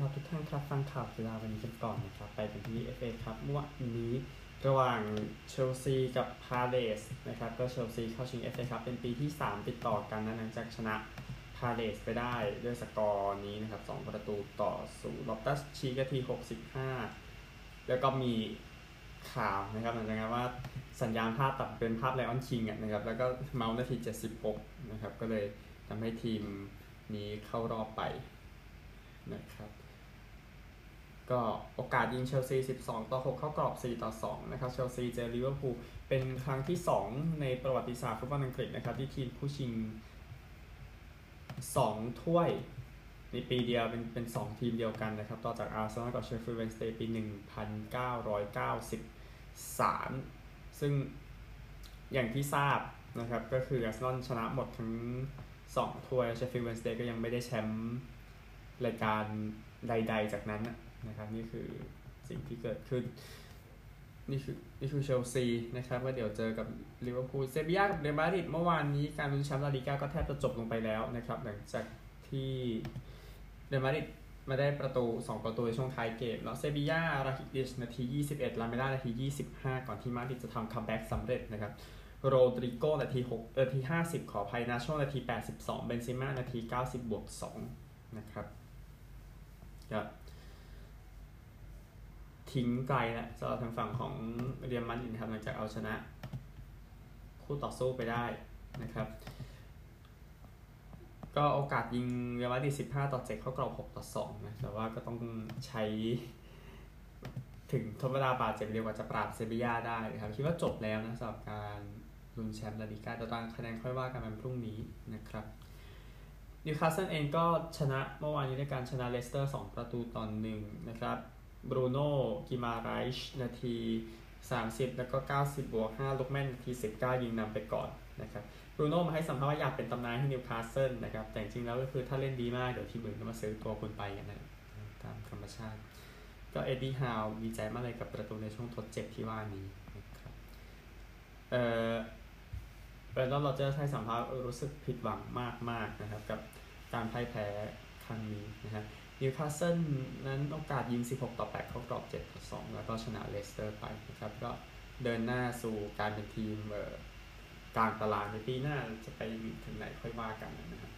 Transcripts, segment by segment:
ครับทุกท่านครับฟังข่าวกีฬาวันนี้กันก่อนนะครับ ไปกันที่ FA ครับเมื่อวันนี้ระหว่างเชลซีกับพาเลสนะครับก็เชลซีเข้าชิง FA ครับเป็นปีที่ 3 ติดต่อกันนะหลังจากชนะพาเลสไปได้ด้วยสกอร์นี้นะครับ2ประตูต่อศูนย์ลอฟตัสชีคที 65 แล้วก็มีข่าวนะครับหลังจากนั้นว่าสัญญาณภาพตัดเป็นภาพ Lion King นะครับแล้วก็เมาท์นาที 76 นะครับก็เลยทำให้ทีมนี้เข้ารอบไปนะครับ ก็โอกาสยิงเชลซี 12 ต่อ 6 เข้ากรอบ 4 ต่อ 2 นะครับ เชลซีเจอลิเวอร์พูลเป็นครั้งที่ 2 ในประวัติศาสตร์ฟุตบอลอังกฤษนะครับ ที่ทีมผู้ชิง 2 ถ้วยในปีเดียวเป็นเป็น 2 ทีมเดียวกันนะครับ ต่อจากอาร์เซนอลกับเชฟฟิลด์เวนส์เดย์ปี 1993 ซึ่งอย่างที่ทราบนะครับ ก็คืออาร์เซนอลชนะหมดทั้ง 2 ถ้วยเชฟฟิลด์เวนส์เดย์ก็ยังไม่ได้แชมป์รายการใด ๆ จากนั้นนะ นะครับนี่คือสิ่งที่เกิดขึ้นนี่คือนี่คือเชลซีนะครับว่าเดี๋ยวเจอกับลิเวอร์พูลเซบียากับเรอัลมาดริดเมื่อวานนี้การลุ้นแชมป์ลาลิก้าก็แทบจะจบลงไปแล้วนะครับหลังจากที่เรอัลมาดริดมาได้ประตู 2 ประตูในช่วงท้ายเกมแล้วเซบียาราคิติชนาที 21 ลาเมล่านาที 25 ก่อนที่มาดริดจะทำ comeback สำเร็จนะครับโรดริโกนาที6เออที 50 ขออภัยนาโชนาที 82 เบนซิม่านาที 90 บวก 2 นะครับก็ ทิ้งไกลแล้วสำหรับทางฝั่งของเรียมมันอินทำหลังจากเอาชนะ คู่ต่อสู้ไปได้นะครับ ก็โอกาสยิงเรอัลมาดริด15 ต่อ 7 เข้ากรอบ 6 ต่อ2นะแต่ว่าก็ต้องใช้ถึงทดเวลาบาดเจ็บเร็วกว่าจะปราบเซบียาได้นะครับ คิดว่าจบแล้วนะสำหรับการลุ้นแชมป์ลาลิก้าตารางคะแนนค่อยว่ากันวันพรุ่งนี้นะครับนิวคาสเซิลเองก็ชนะเมื่อวานนี้ในการชนะเลสเตอร์ 2 ประตูต่อ1นะครับ บรูโน่กิมาไรช์นาที 30 แล้วก็ 90 บวก 5ลุคแมนนาที 19 ยิงนำไปก่อนนะครับบรูโน่มาให้สัมภาษณ์ว่าอยากเป็นตำนานให้นิวคาสเซิลนะครับ แต่จริงแล้วก็คือถ้าเล่นดีมาก เดี๋ยวทีมอื่นก็มาซื้อตัวคุณไปกันนะตามธรรมชาติ ก็เอ็ดดี้ฮาวดีใจมากเลยกับประตูในช่วงทดเจ็บที่ว่านี้นะครับเอ่อเบรนแดนร็อดเจอร์สให้สัมภาษณ์รู้สึกผิดหวังมากๆนะครับ กับการพ่ายแพ้ครั้งนี้นะครับ นิวคาสเซิลนั้นโอกาสยิง 16 ต่อ 8 เข้ากรอบ 7 ต่อ 2 แล้วก็ชนะเลสเตอร์ไปนะครับ ก็เดินหน้าสู่การเป็นทีมกลางตารางในปีหน้าจะไปถึงไหนค่อยว่ากันนะครับ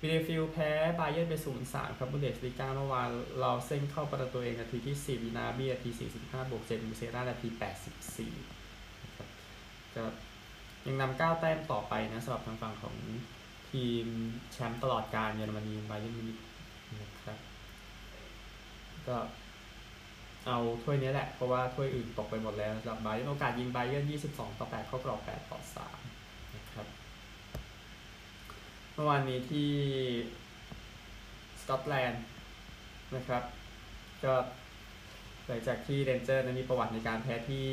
บีเลเฟลด์แพ้บาเยิร์นไป 0-3 ครับบุนเดสลีกาเมื่อวานเลาร์เซ่นเข้าประตูเองนาทีที่ 4 กนาบรีนาที 45 บวก 7 มูเซียล่านาที 84นะครับก็ยังนำ9แต้มต่อไปนะสำหรับทางฝั่งของทีมแชมป์ตลอดการเยอรมนีบาเยิร์นมิวนิกนะครับ ก็เอาถ้วยนี้แหละ เพราะว่าถ้วยอื่นตกไปหมดแล้วสำหรับบาเยิร์นโอกาสยิงบาเยิร์น22 ต่อ 8 เข้ากรอบ 8 ต่อ 3 นะครับ เมื่อวานนี้ที่สกอตแลนด์นะครับ ก็หลังจากที่เรนเจอร์นั้นมีประวัติในการแพ้ที่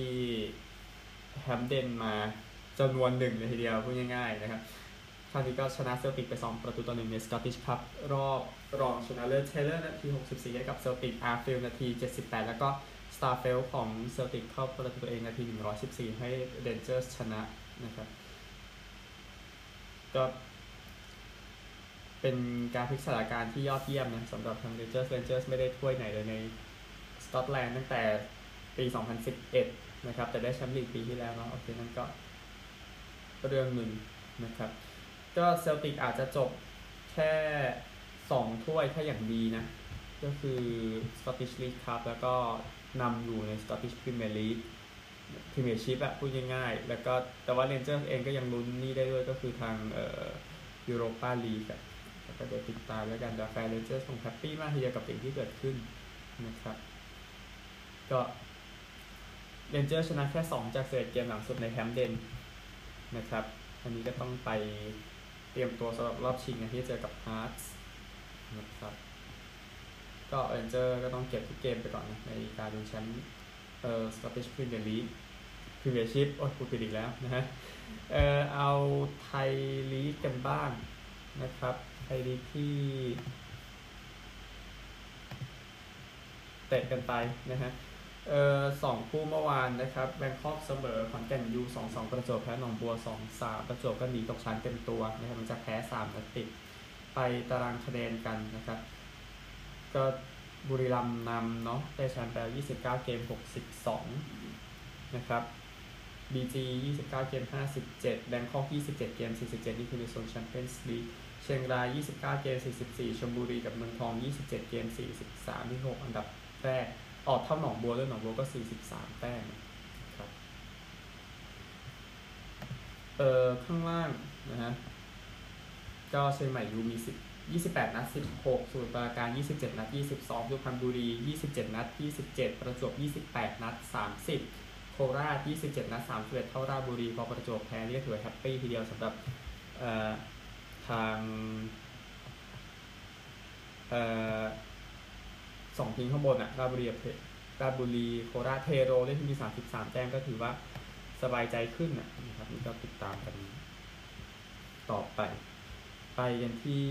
แฮมเดนมาจำนวนหนึ่งเลยทีเดียวพูดง่ายๆนะครับคราวนี้ก็ชนะเซลติกไป 2 ประตูต่อหนึ่งในสกอตติชคัพรอบ รองชนะเลิศเทย์เลอร์นาที 64 ให้กับเซลติกอาร์ฟิลด์นาที 78 แล้วก็สตาร์เฟลต์ของเซลติกเข้าประตูตัวเองนาที 114 ให้เรนเจอร์ชนะนะครับก็เป็นการพลิกสถานการณ์ที่ยอดเยี่ยมนะสำหรับทางเรนเจอร์เรนเจอร์ไม่ได้ถ้วยไหนเลยในสกอตแลนด์ตั้งแต่ปี 2011 นะครับ แต่ได้แชมป์ลีกปีที่แล้วเนาะโอเคนั่นก็เรื่องหนึ่งนะครับ ก็เซลติกอาจจะจบแค่ 2ถ้วยถ้าอย่างดีนะ ก็คือ Scottish League Cup แล้วก็นำอยู่ใน Scottish Premier League Premiership อะพูดง่ายๆ แล้วก็แต่ว่าเรนเจอร์เองก็ยังลุ้นนี่ได้ด้วยก็คือทางเอ่อ Europa League อะก็เดี๋ยวติดตามแล้วกันแต่แฟนเรนเจอร์คง happy มากทีเดียวกับสิ่งที่เกิดขึ้นนะครับ ก็เรนเจอร์ชนะแค่ 2 จากเจ็ดเกมหลังสุดในแฮมเดนนะครับ อันนี้ก็ต้องไปเตรียมตัวสำหรับรอบชิงนะที่เจอกับฮาร์ตส์ นะครับ ก็เรนเจอร์ก็ต้องเก็บทุกเกมไปก่อนนะในการลุ้นแชมป์เอ่อสกอตติชพรีเมียร์ลีกพรีเมียร์ชิพโอ้ยพูดผิดอีกแล้วนะฮะเอ่อเอาไทยลีกกันบ้างนะครับ ไทยลีกที่เตะกันไปนะฮะเอ่อสองคู่เมื่อวานนะครับแบงคอกเสมอขอนแก่นยูสองสองประจวบแพ้หนองบัวสองสามประจวบก็หนีตกชั้นเต็มตัวนะครับมันจะแพ้สามนัดติด ไปตารางคะแนนกันนะครับ ก็บุรีรัมย์นำเนาะได้แชมป์ไป29 เกม 62 นะครับ BG 29 เกม 57 แบงคอก 27 เกม 47 นี่คือในโซนแชมเปี้ยนส์ลีกเชียงราย 29 เกม 44 ชลบุรีกับเมืองทอง 27 เกม 43 ที่ 6 อันดับแรก ออกเท่าหนองบัวด้วยหนองบัวก็ 43 แต้มครับ เอ่อ ข้างล่างนะฮะ ก็เชียงใหม่ยูมี10 28 นัด 16สมุทรปราการ 27 นัด 22สุพรรณบุรี 27 นัด 27 ประจวบ 28 นัด 30 โคราช 27 นัด31เท่าราชบุรีพอประจวบแพ้นี่ก็ถือว่า happy ทีเดียวสำหรับเอ่อทางเอ่อสองทีมข้างบนอะราชบุรีกับราชบุรีโคราชเทโรได้ที่มี 33 แต้มก็ถือว่าสบายใจขึ้นนะครับนี่ก็ติดตามกันต่อไป ไปกันที่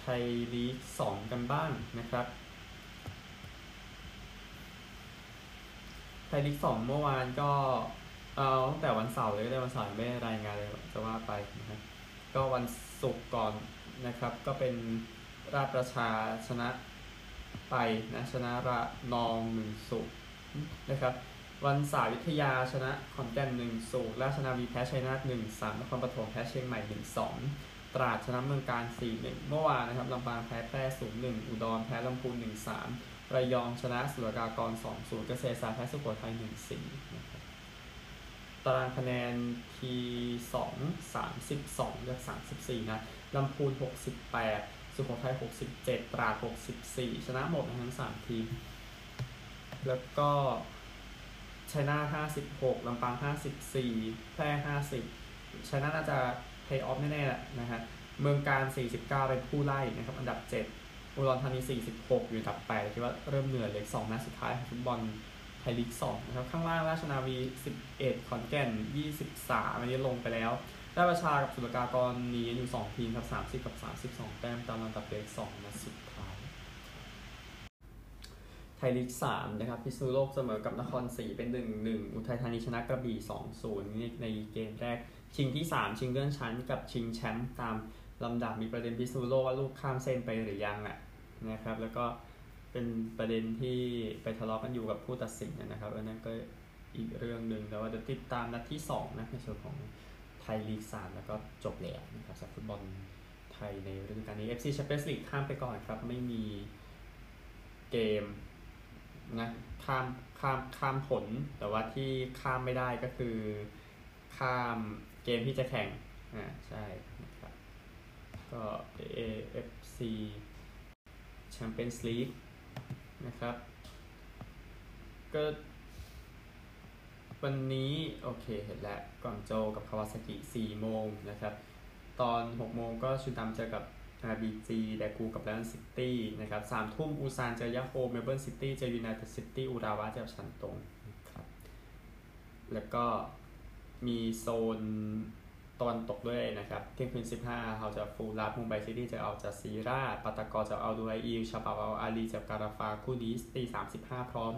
ไทยลีก2กันบ้างนะครับ ไทยลีก2เมื่อวานก็เอาตั้งแต่วันเสาร์เลยก็ได้วันเสาร์ไม่รายงานเลยจะว่าไปนะครับก็วันศุกร์ก่อนนะครับ ก็เป็นราชประชาชนะไปนะชนะระนองหนึ่งศูนย์นะครับ วันสาวิทยาชนะขอนแก่นหนึ่งศูนย์ราชนาวีแพ้ชัยนาทหนึ่งสามนครปฐมแพ้เชียงใหม่หนึ่งสอง ตราดชนะเมืองการสี่หนึ่งเมื่อวานนะครับลำปางแพ้แพร่ศูนย์หนึ่งอุดรแพ้ลำพูนหนึ่งสามระยองชนะสุรากากรสองศูนย์เกษตรศาสตร์แพ้สุโขทัยหนึ่งสี่นะครับตารางคะแนนทีสองสามสิบสองจากสามสิบสี่นะลำพูนหกสิบแปดสุโขทัย 67 ตราด 64 ชนะหมดทั้งสามทีม แล้วก็ชัยนาท56 ลำปาง 54 แพร่ 50ชัยนาทน่าจะ เพย์ออฟแน่ๆแหละนะฮะเมืองการ 49 เป็นผู้ไล่นะครับอันดับ 7 อุดรธานี 46 อยู่อันดับ8คิดว่าเริ่มเหนื่อยเลย2นัดสุดท้ายของฟุตบอลไทยลีก2นะครับข้างล่างราชนาวี 11 ขอนแก่น 23 อันนี้ลงไปแล้วได้ประชากับสุรกากรหนีอยู่ 2 ทีมครับ30 กับ 32 แต้มตามลำดับเลข2นัดสุดท้าย ไทยลีก3นะครับพิษณุโลกเสมอกับนครศรีเป็น 1-1 อุทัยธานีชนะกระบี่ 2-0 ในเกมแรก ชิงที่ 3 ชิงเลื่อนชั้น กับชิงแชมป์ตามลำดับมีประเด็นพิษณุโลกว่าลูกข้ามเส้นไปหรือยังอะนะครับ แล้วก็เป็นประเด็นที่ไปทะเลาะกันอยู่กับผู้ตัดสินนะครับอันนั้นก็อีกเรื่องหนึ่งแต่ว่าเดี๋ยวติดตามนัดที่ 2 นะในส่วนของไทยลีก3แล้วก็จบแล้วนะครับสำหรับฟุตบอลไทยในฤดูกาลนี้ FC Champions League ข้ามไปก่อนครับ ไม่มีเกมนะข้ามข้ามข้ามผล แต่ว่าที่ข้ามไม่ได้ก็คือข้าม เกมที่จะแข่งอ่าใช่นะครับก็ AFC Champions League นะครับ ก็ วันนี้ โอเคเห็นแล้วกว่างโจวกับคาวาซากิ4โมงนะครับ ตอน 6 โมงก็ชุนนัมเจอกับ BG แดกูกับไลออนซิตี้นะครับสามทุ่มอุลซานเจอยะโฮร์เมลเบิร์นซิตี้เจอยูไนเต็ดซิตี้อุราวะเจอชันตงนะครับ แล้วก็ มีโซนตอนตกด้วยนะครับ เที่ยงคืน 15 เขาจะฟูลรับมุมไบซิตี้จะเอาจากซีราปัตากรจะเอาดูไออิลชาบาเอาอาลีจากการาฟาคู่นี้ตี35 พร้อม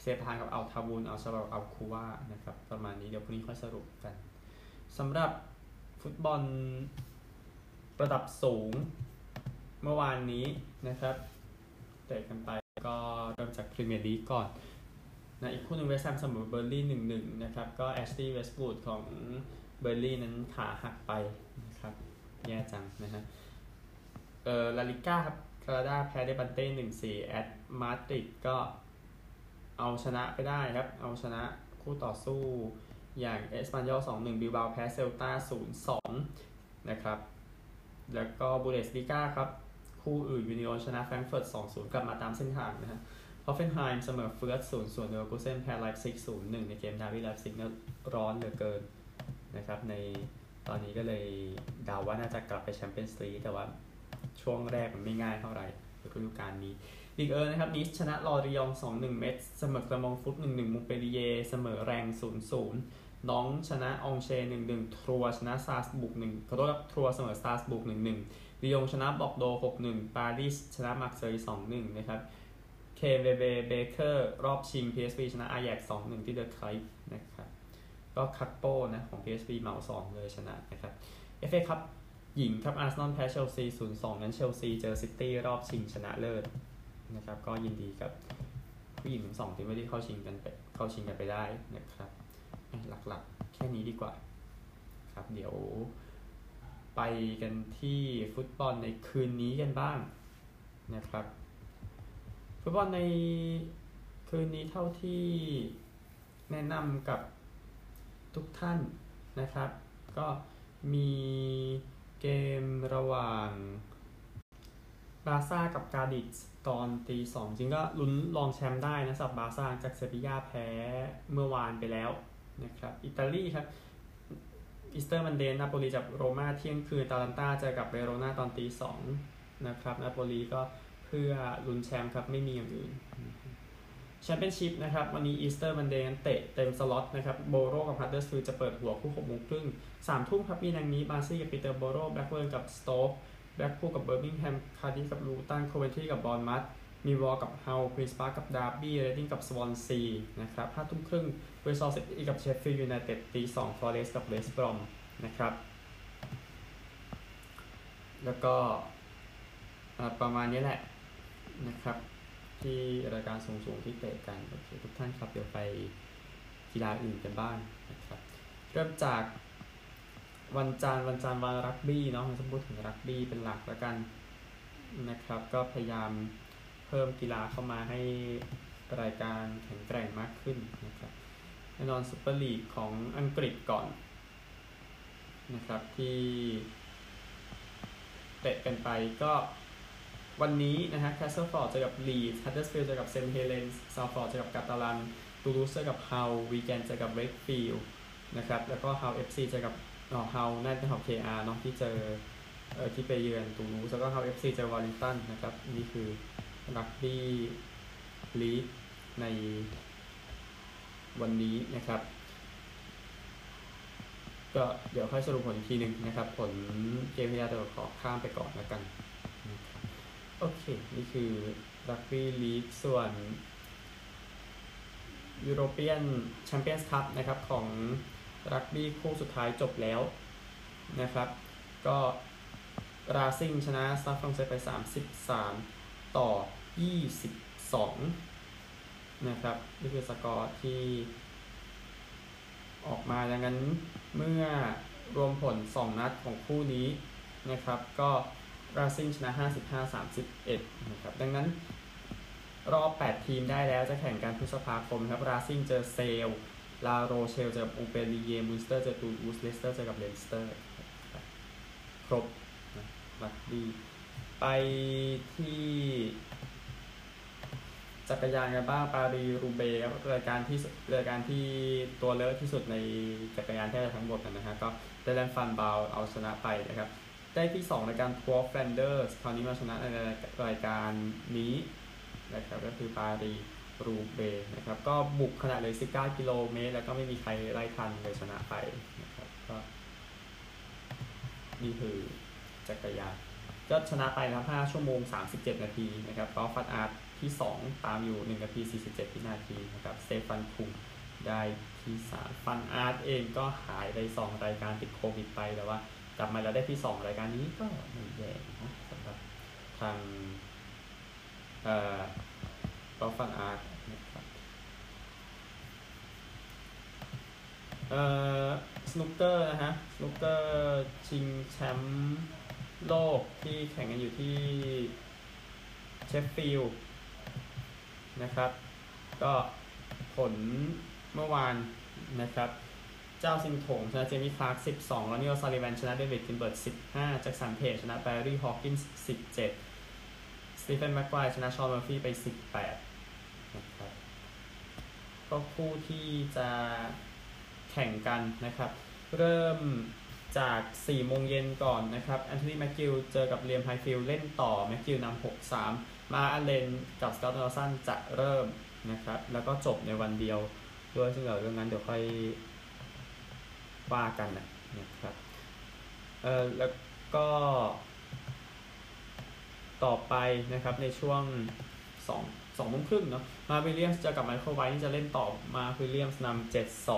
เซฟทานกับเอาทาวูนเอาชาบาเอาคูว่านะครับ ประมาณนี้เดี๋ยวพรุ่งนี้ค่อยสรุปกันสำหรับฟุตบอลระดับสูงเมื่อวานนี้นะครับ เตะกันไปก็เริ่มจากพรีเมียร์ลีกก่อน นะอีกคู่หนึ่งเวสต์แฮมเสมอเบิร์นลีย์หนึ่งหนึ่งนะครับ ก็แอชลีย์เวสต์วูดของเบิร์นลีย์นั้นขาหักไปนะครับแย่จังนะฮะเออลาลิก้าครับกรานาดาแพ้เลบันเต้หนึ่งสี่แอตมาดริดก็เอาชนะไปได้ครับ เอาชนะคู่ต่อสู้อย่างเอสปานยอลสองหนึ่งบิลเบาแพ้เซลตาศูนย์สองนะครับ แล้วก็บุนเดสลีกาครับ คู่อื่นยูนิโอนชนะแฟรงก์เฟิร์ตสองศูนย์กลับมาตามเส้นทางนะฮะ ฮอฟเฟนไฮม์เสมอเฟือร์ธศูนย์ส่วนเดอร์กูเซนแพ้ไลฟ์ซิกศูนย์หนึ่งในเกมดาร์บี้ไลป์ซิกเนี่ยร้อนเหลือเกินนะครับในตอนนี้ก็เลยเดาว่าน่าจะกลับไปแชมเปี้ยนส์ลีกแต่ว่าช่วงแรกมันไม่ง่ายเท่าไหร่ฤดูกาลนี้ลีกเอิงนะครับนีซชนะลอริยองต์ 2-1 เม็ตซ์เสมอแกลร์มงต์ฟุต 1-1มงต์เปลลิเยร์ เสมอแร็งส์ 0-0 น็องต์ชนะอองเชร์หนึ่งหนึ่งทรัวส์ชนะสตราส์บูร์กหนึ่งขอโทษครับทรัวส์เสมอสตราส์บูร์กหนึ่งหนึ่งลียงชนะบอร์กโดซ์หกหนึ่งปารีสชนะมาร์เซย์สองหนึ่งนะครับ KNVB Beker รอบชิง PSV ชนะอาแย็กซ์สองหนึ่งที่เดอะไคลป์นะครับ ก็กักโปนะของ PSV เหมาสองเลยชนะนะครับ FA ครับหญิงครับอาร์เซนอลแพ้เชลซีศูนย์สองนั้นเชลซีเจอซิตี้รอบชิงชนะเลิศนะครับ ก็ยินดีกับผู้หญิงทั้งสองทีมที่เข้าชิงกันไปเข้าชิงกันไปได้นะครับ หลักๆ แค่นี้ดีกว่าครับ เดี๋ยวไปกันที่ฟุตบอลในคืนนี้กันบ้างนะครับ ฟุตบอลในคืนนี้เท่าที่แนะนำกับทุกท่านนะครับ ก็มีเกมระหว่างบาซ่ากับกาดิสตอนตีสองจริงก็ลุ้นรองแชมป์ได้นะสับบาซ่าจากเซบียาแพ้เมื่อวานไปแล้วนะครับอิตาลีครับ Easter Monday นาโปลีจับโรม่าเที่ยงคืนอตาลันตาเจอกับเวโรนาตอนตีสองนะครับนาโปลีก็ เพื่อลุ้นแชมป์ครับไม่มีอย่างอื่นแชมเปี้ยนชิพนะครับวันนี้ Easter Monday เตะเต็มสล็อตนะครับโบโรกับฮัดเดอร์สฟิลด์จะเปิดหัวคู่หกโมงครึ่งสามทุ่มครับมีดังนี้บาร์นสลีย์กับปีเตอร์โบโรแบล็กเบิร์นับสโต๊กแบล็กพูลกับเบอร์มิงแฮมคาร์ดิฟฟ์กับลูตันโคเวนทรีกับบอร์นมัธมิลล์วอลล์กับฮัลล์ควีนส์ปาร์คกับดาร์บี้เรดดิ้งกับสวอนซีนะครับห้าทุ่มครึ่งบริสตอลซิตี้กับเชฟฟิลด์ยูไนเต็ดตีสองฟอเรสต์กับเวสต์บรอมนะครับแล้วก็ประมาณนี้แหละ นะครับ ที่รายการสูงๆที่เตะกันโอเคทุกท่านครับเดี๋ยวไปกีฬาอื่นกันบ้างนะครับ เริ่มจากวันจันทร์วันจันทร์วันรักบี้เนาะเราจะพูดถึงรักบี้เป็นหลักแล้วกันนะครับ ก็พยายามเพิ่มกีฬาเข้ามาให้รายการแข็งแกร่งมากขึ้นนะครับแน่นอนซุปเปอร์ลีกของอังกฤษก่อนนะครับที่เตะกันไปก็ วันนี้นะฮะแคสเซิลฟอร์ดเจอกับลีดส์ฮัดเดอร์สฟิลด์เจอกับเซนต์เฮเลนส์ซัลฟอร์ดเจอกับกาตาลันตูลูสเจอกับฮัลล์วีแกนเจอกับเวกฟิลด์นะครับแล้วก็เฮาเอฟซีเจอกับอ๋อฮัลล์น่าจะฮัลล์ KR เนาะที่เจอเออที่ไปเยือนตูลูสแล้วก็เฮาเอฟซีเจอวอร์ริงตันนะครับนี่คือรักบี้ลีกในวันนี้นะครับก็เดี๋ยวค่อยสรุปผลอีกทีหนึ่งนะครับ ผลเกมที่แล้วเดี๋ยวขอข้ามไปก่อนแล้วกัน โอเค นี่คือรักบี้ลีกส่วนEuropean Champions Cup นะครับของรักบี้คู่สุดท้ายจบแล้วนะครับ ก็ราซิงชนะสตาดฟรองเซไป 33 ต่อ 22 นะครับ นี่คือสกอร์ที่ออกมาดังนั้นเมื่อรวมผล 2 นัดของคู่นี้นะครับ ก็ ราซิงชนะ 55-31นะครับดังนั้นรอบ 8 ทีมได้แล้วจะแข่งกันพฤษภาคมครับราซิงเจอเซลลาโรเชลเจออูเปรีเยมูสเตอร์เจอตูอูสเลสเตอร์เจอกับเลนสเตอร์ ครบรักดี ไปที่จักรยานกันบ้างปารีรูเบครับรายการที่รายการที่ตัวเลอะที่สุดในจักรยานแทบทั้งหมดนะฮะก็ได้แลนฟันบาวเอาชนะไปนะครับ ได้ที่2รายการทัวร์แฟนเดอร์สคราวนี้มาชนะในรายการนี้นะครับก็คือปารีรูเบนะครับก็บุกขนาดเลย19กิโลเมตร แล้วก็ไม่มีใครไล่ทันเลยชนะไปนะครับก็นี่คือจักรยานก็ชนะไปนะครับ5ชั่วโมง 37 นาทีนะครับก็ฟัดอาร์ตที่ 2 ตามอยู่ 1 นาที 47วินาทีนะครับสเตฟานคุงได้ที่3ฟันอาร์ตเองก็หายไป 2 รายการติดโควิดไปแต่ว่า กลับมาแล้วได้ที่ 2 รายการนี้ก็ไม่แย่นะสำหรับทางเอ่อก็ฟันอาร์ตนะครับเอ่อสนุกเกอร์นะฮะสนุกเกอร์ชิงแชมป์โลกที่แข่งกันอยู่ที่เชฟฟิลด์นะครับ ก็ผลเมื่อวานนะครับ จ้าวซินถงชนะเจมี่คลาร์ก12แล้วรอนนีโอซัลลิแวนชนะเดวิดกิลเบิร์ต15แจ็คสันเพจชนะแบร์รี่ฮอว์กินส์17สตีเฟนแม็กไกวร์ชนะชอนเมอร์ฟี่ไป 18นะครับก็คู่ที่จะแข่งกันนะครับ เริ่มจาก4โมงเย็นก่อนนะครับแอนโทนีแมคกิลเจอกับเลียมไฮฟิลเล่นต่อแมคกิลนำ6-3 มาร์กอัลเลนกับสกอตต์โดนัลด์สันจะเริ่มนะครับ แล้วก็จบในวันเดียวด้วยซึ่งเดี๋ยวเรื่องนั้นเดี๋ยวค่อย ว่ากันนะครับเออแล้วก็ต่อไปนะครับในช่วง2 2โมงครึ่งเนาะมาร์กวิลเลียมส์เจอกับไมเคิลไวท์ที่จะเล่นต่อมาร์กวิลเลียมส์นำ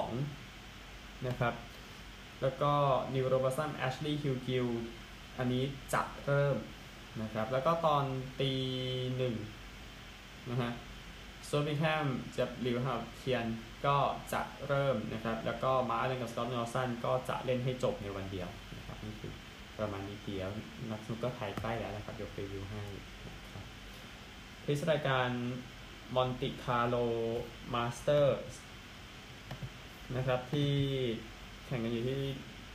7-2นะครับแล้วก็นีลโรเบิร์ตสันแอชลีย์ฮิวกิลล์อันนี้จะเริ่มนะครับแล้วก็ตอนตีหนึ่งนะฮะโซบิแฮมจะลิวฮาเทียน ก็จะเริ่มนะครับ แล้วก็มาร์เลนกับสกอตต์นอลสันก็จะเล่นให้จบในวันเดียวนะครับนี่คือประมาณนี้เดียวนักสนุกก็ไทยใกล้แล้วนะครับยกรีวิวให้นะครับพิสรายการมอนติคาร์โลมาสเตอร์นะครับที่แข่งกันอยู่ที่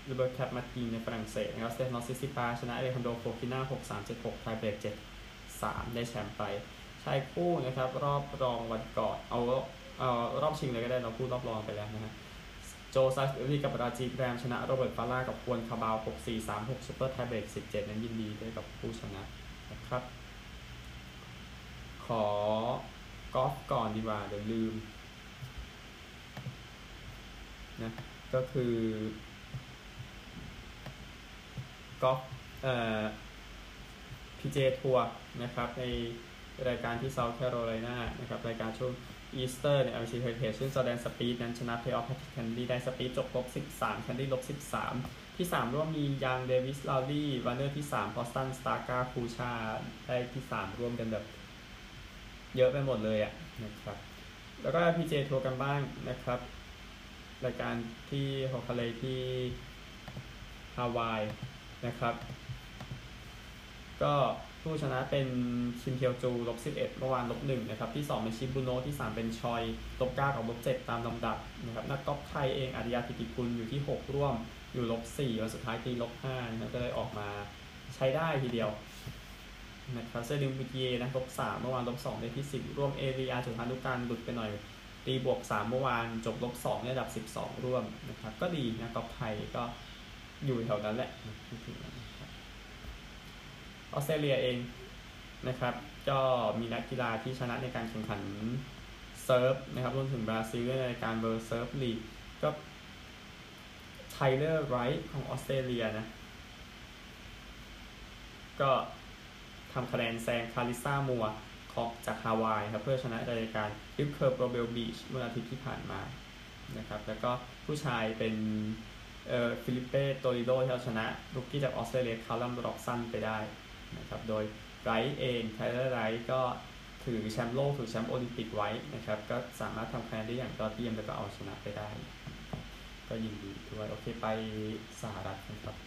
รูเบิร์ตแคปมาตีในฝรั่งเศสนะครับสเตฟานอสซิซิปาชนะเอเลคันโดโฟกิน่า6 3 7 6ไทยเบรก7 3ได้แชมป์ไปชายคู่นะครับ รอบรองวันก่อนเอา เอรอบชิงเลยก็ได้เราพูดรอบรองไปแล้วนะฮะโจซัสเอลีกับราจีแรมชนะโรเบิร์ตฟาร่ากับควนคาบาว 6 4 3 6ซูเปอร์ไทเบรก17 นั้นยินดีด้วยกับผู้ชนะนะครับ ขอกอล์ฟก่อนดีกว่า เดี๋ยวลืมนะก็คือกอล์ฟเอ่อพีเจทัวร์นะครับ ในรายการที่เซาท์แคโรไลนานะครับ รายการช่วง อีสเตอร์ใน LC Heritage ซึ่งแดงสปีดนั้นชนะเพย์ออฟแพทริกแคนดี้ได้สปีดจบลบ13แคนดี้ลบ13 ที่ 3 ร่วมมียังเดวิสลาวลี่วันเนอร์ที่3พอสตันสตาร์กาคูชาได้ที่ 3 ร่วมกันแบบ เยอะไปหมดเลยอะนะครับ แล้วก็ PJ ทัวร์กันบ้างนะครับ รายการที่ฮอกคาเลที่ฮาวายนะครับ ก็ผู้ชนะเป็นชินเทียวจูลบ11 เมื่อวานลบ1นะครับ ที่ 2 เป็นชิบุโนที่ 3 เป็นชอยลบ9กับลบ7ตามลำดับนะครับ นักกอล์ฟไทยเองอาริยาธิติกุลอยู่ที่ 6 ร่วมอยู่ลบ4วันสุดท้ายตีลบ5นะครับก็เลยออกมาใช้ได้ทีเดียวนะครับเซริมบิเยนะลบ3เมื่อวานลบ2ได้ที่10ร่วมเอเรียจุดพันุการหลุดไปหน่อย ตีบวก3เมื่อวานจบลบ2ในระดับ12ร่วมนะครับ ก็ดีนะกอล์ฟไทยก็อยู่แถวนั้นแหละ ออสเตรเลียเองนะครับ ก็มีนักกีฬาที่ชนะในการแข่งขันเซิร์ฟนะครับรวมถึงบราซิลในการเบอร์เซิร์ฟลีกก็ไทเลอร์ไรท์ของออสเตรเลียนะ ก็ทำคะแนนแซงคาริซ่ามัวของจากฮาวายครับ เพื่อชนะรายการริปเคอร์โปรเบลบีชเมื่ออาทิตย์ที่ผ่านมานะครับ แล้วก็ผู้ชายเป็นเอ่อฟิลิปเป้โตริโดที่เอาชนะรุกกี้จากออสเตรเลียคาร์ลัมร็อกซันไปได้ นะครับโดยไรท์เองไทเลอร์ไรท์ก็ถือแชมป์โลกถือแชมป์โอลิมปิกไว้นะครับก็สามารถทำคะแนนได้อย่างยอดเยี่ยมแล้วก็เอาชนะไปได้ ก็ยินดีด้วย โอเคไปสหรัฐนะครับ